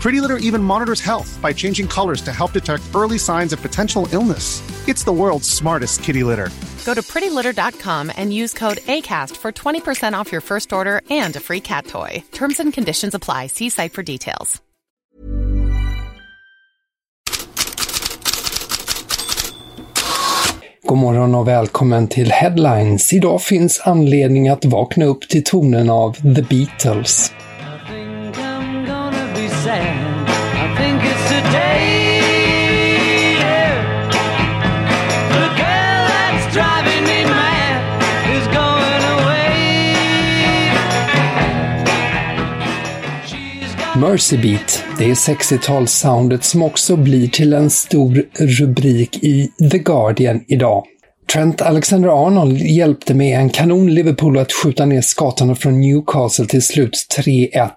Pretty Litter even monitors health by changing colors to help detect early signs of potential illness. It's the world's smartest kitty litter. Go to prettylitter.com and use code ACAST for 20% off your first order and a free cat toy. Terms and conditions apply. See site for details. God morgon och välkommen till Headlines. Idag finns anledning att vakna upp till tonen av The Beatles. Mercy Beat, det är 60-talssoundet som också blir till en stor rubrik i The Guardian idag. Trent Alexander-Arnold hjälpte med en kanon Liverpool att skjuta ner skatorna från Newcastle till slut 3-1.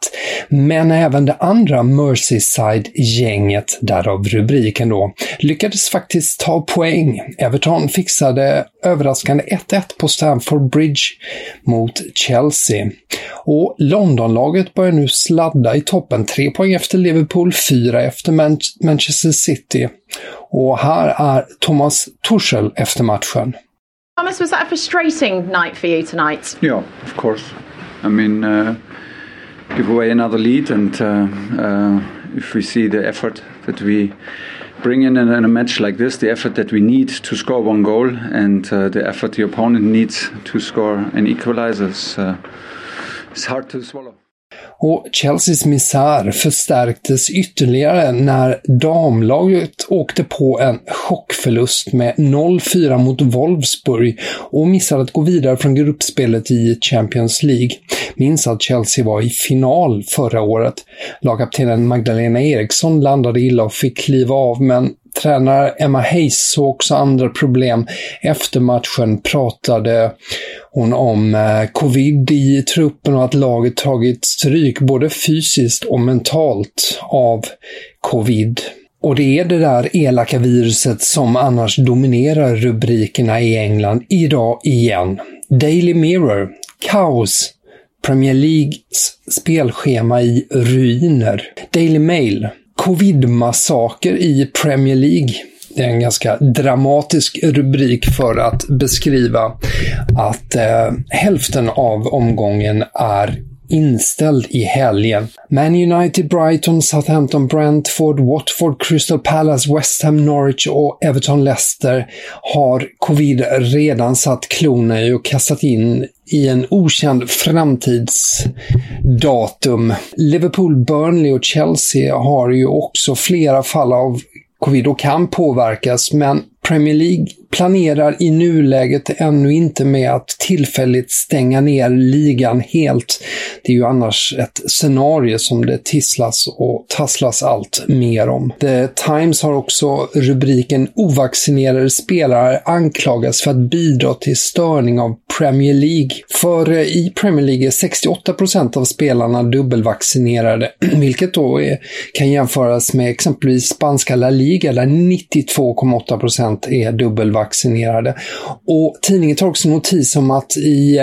Men även det andra Merseyside-gänget, därav rubriken då, lyckades faktiskt ta poäng. Everton fixade överraskande 1-1 på Stamford Bridge mot Chelsea. Och Londonlaget börjar nu sladda i toppen, tre poäng efter Liverpool, fyra efter Man Manchester City. Och här är Thomas Tuchel efter matchen. Thomas, was that a frustrating night for you tonight? Yeah, of course. I mean, uh, give away another lead, and uh, uh, if we see the effort that we bring in, in in a match like this, the effort that we need to score one goal, and uh, the effort the opponent needs to score an equalizer, is, uh, is hard to swallow. Och Chelseas misär förstärktes ytterligare när damlaget åkte på en chockförlust med 0-4 mot Wolfsburg och missade att gå vidare från gruppspelet i Champions League. Minns att Chelsea var i final förra året. Lagkaptenen Magdalena Eriksson landade illa och fick kliva av, men tränare Emma Hayes såg också andra problem. Efter matchen pratade hon om eh, covid i truppen och att laget tagit stryk både fysiskt och mentalt av covid. Och det är det där elaka viruset som annars dominerar rubrikerna i England idag igen. Daily Mirror, kaos, Premier Leagues spelschema i ruiner. Daily Mail, covid-massaker i Premier League. Det är en ganska dramatisk rubrik för att beskriva att eh, hälften av omgången är inställd i helgen. Man United, Brighton, Southampton, Brentford, Watford, Crystal Palace, West Ham, Norwich och Everton Leicester har covid redan satt klorna i och kastat in i en okänd framtidsdatum. Liverpool, Burnley och Chelsea har ju också flera fall av covid och kan påverkas, men Premier League planerar i nuläget ännu inte med att tillfälligt stänga ner ligan helt. Det är ju annars ett scenario som det tisslas och tasslas allt mer om. The Times har också rubriken “Ovaccinerade spelare anklagas för att bidra till störning av Premier League”. För eh, i Premier League är 68% av spelarna dubbelvaccinerade, vilket då är, kan jämföras med exempelvis spanska La Liga där 92,8% är dubbelvaccinerade vaccinerade. Och tidningen tar också notis om att i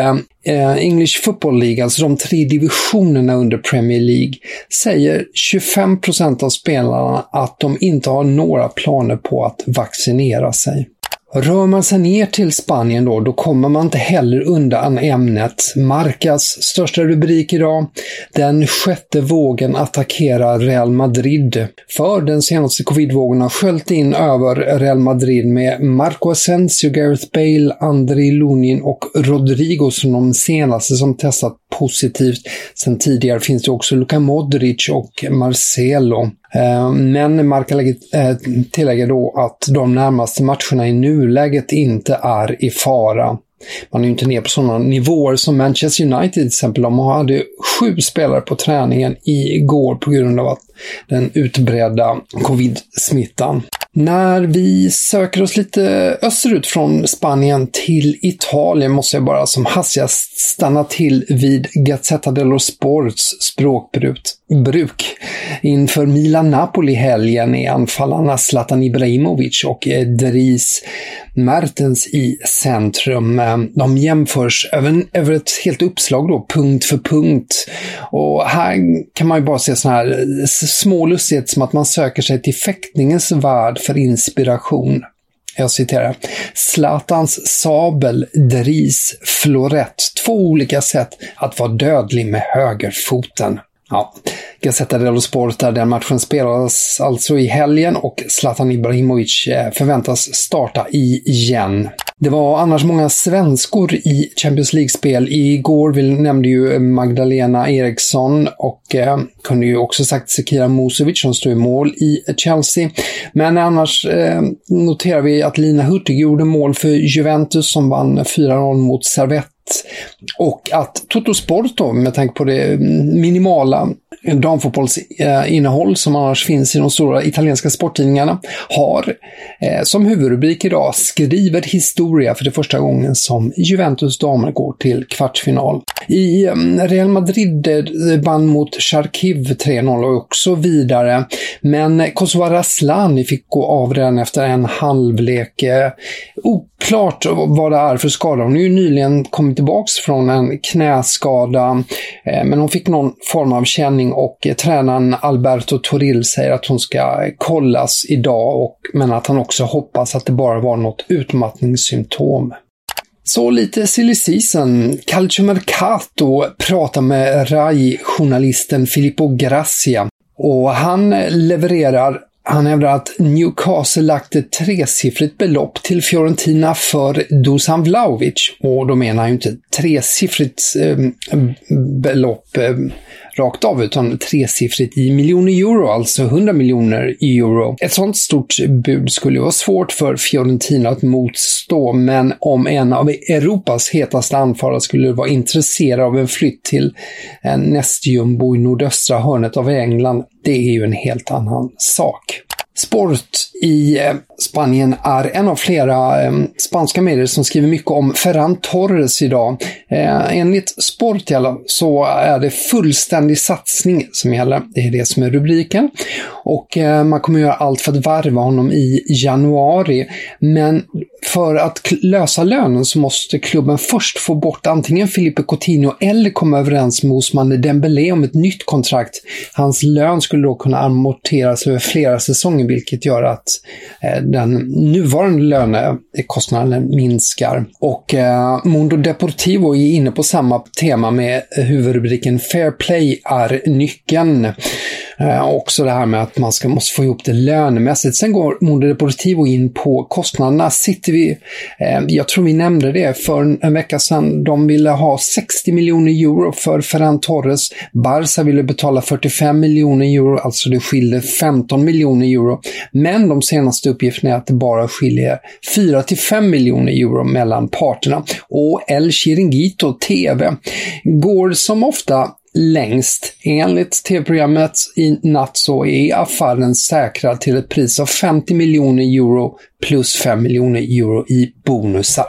eh, English Football League, alltså de tre divisionerna under Premier League, säger 25 procent av spelarna att de inte har några planer på att vaccinera sig. Rör man sig ner till Spanien då, då kommer man inte heller undan ämnet. Marcas största rubrik idag. Den sjätte vågen attackerar Real Madrid. För den senaste covidvågen har sköljt in över Real Madrid med Marco Asensio, Gareth Bale, André Lunin och Rodrigo som de senaste som testat positivt. Sen tidigare finns det också Luka Modric och Marcelo. Eh, men Marca eh, tillägger då att de närmaste matcherna i nuläget inte är i fara. Man är ju inte ner på sådana nivåer som Manchester United till exempel. De hade sju spelare på träningen igår på grund av att den utbredda covid-smittan. När vi söker oss lite österut från Spanien till Italien måste jag bara som hastigast stanna till vid Gazzetta dello Sports språkbruk. Bruk. Inför Milan-Napoli helgen är anfallarna Zlatan Ibrahimovic och Dries Mertens i centrum. De jämförs över, över ett helt uppslag då, punkt för punkt. Och här kan man ju bara se sådana här små lustigheter som att man söker sig till fäktningens värld för inspiration. Jag citerar. Zlatans sabel, Dries, florett. Två olika sätt att vara dödlig med högerfoten. Ja, Gazzetta dello Sport där den matchen spelas alltså i helgen och Zlatan Ibrahimovic eh, förväntas starta igen. Det var annars många svenskor i Champions League-spel. Igår vi nämnde ju Magdalena Eriksson och eh, kunde ju också sagt Sekira Musovic som står i mål i Chelsea. Men annars eh, noterar vi att Lina Hurtig gjorde mål för Juventus som vann 4-0 mot Servette och att Toto Sport då, med tanke på det minimala damfotbollsinnehåll som annars finns i de stora italienska sporttidningarna, har eh, som huvudrubrik idag skriver historia för det första gången som Juventus damer går till kvartsfinal. I eh, Real Madrid eh, vann mot Charkiv 3-0 och också vidare, men Kosova Raslani fick gå av redan efter en halvlek. Eh, oklart vad det är för skada. Hon är ju nyligen kommit tillbaks från en knäskada, eh, men hon fick någon form av känning och eh, tränaren Alberto Toril säger att hon ska kollas idag, och, men att han också hoppas att det bara var något utmattningssymptom. Så lite silly season. Calcio Mercato pratar med RAI-journalisten Filippo Grazia och han levererar han hävdar att Newcastle lagt ett tresiffrigt belopp till Fiorentina för Dusan Vlahovic. Och då menar han ju inte tresiffrigt eh, belopp eh, rakt av, utan tresiffrigt i miljoner euro, alltså 100 miljoner euro. Ett sånt stort bud skulle vara svårt för Fiorentina att motstå, men om en av Europas hetaste anfallare skulle vara intresserad av en flytt till en nästjumbo i nordöstra hörnet av England, det är ju en helt annan sak. Sport i eh, Spanien är en av flera eh, spanska medier som skriver mycket om Ferran Torres idag. Eh, enligt Sport så är det fullständig satsning som gäller. Det är det som är rubriken. Och man kommer göra allt för att varva honom i januari. Men för att lösa lönen så måste klubben först få bort antingen Filipe Coutinho eller komma överens med Ousmane Dembélé om ett nytt kontrakt. Hans lön skulle då kunna amorteras över flera säsonger vilket gör att eh, den nuvarande lönekostnaden minskar. Och eh, Mundo Deportivo är inne på samma tema med huvudrubriken Fair Play är nyckeln. Eh, också det här med att man ska, måste få ihop det lönemässigt. Sen går Mondo Deportivo in på kostnaderna. Sitter vi, eh, jag tror vi nämnde det för en vecka sedan, de ville ha 60 miljoner euro för Ferran Torres. Barca ville betala 45 miljoner euro, alltså det skilde 15 miljoner euro. Men de senaste uppgifterna är att det bara skiljer 4 till 5 miljoner euro mellan parterna. Och El Chiringuito TV går som ofta längst. Enligt tv-programmet i natt så är affären säkrad till ett pris av 50 miljoner euro plus 5 miljoner euro i bonusar.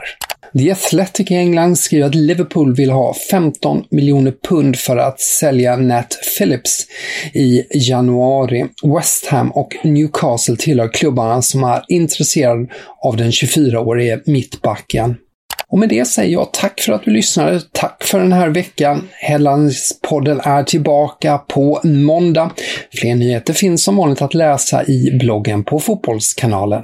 The Athletic i England skriver att Liverpool vill ha 15 miljoner pund för att sälja Nat Phillips i januari. West Ham och Newcastle tillhör klubbarna som är intresserade av den 24-årige mittbacken. Och med det säger jag tack för att du lyssnade. Tack för den här veckan. Hellandspodden är tillbaka på måndag. Fler nyheter finns som vanligt att läsa i bloggen på Fotbollskanalen.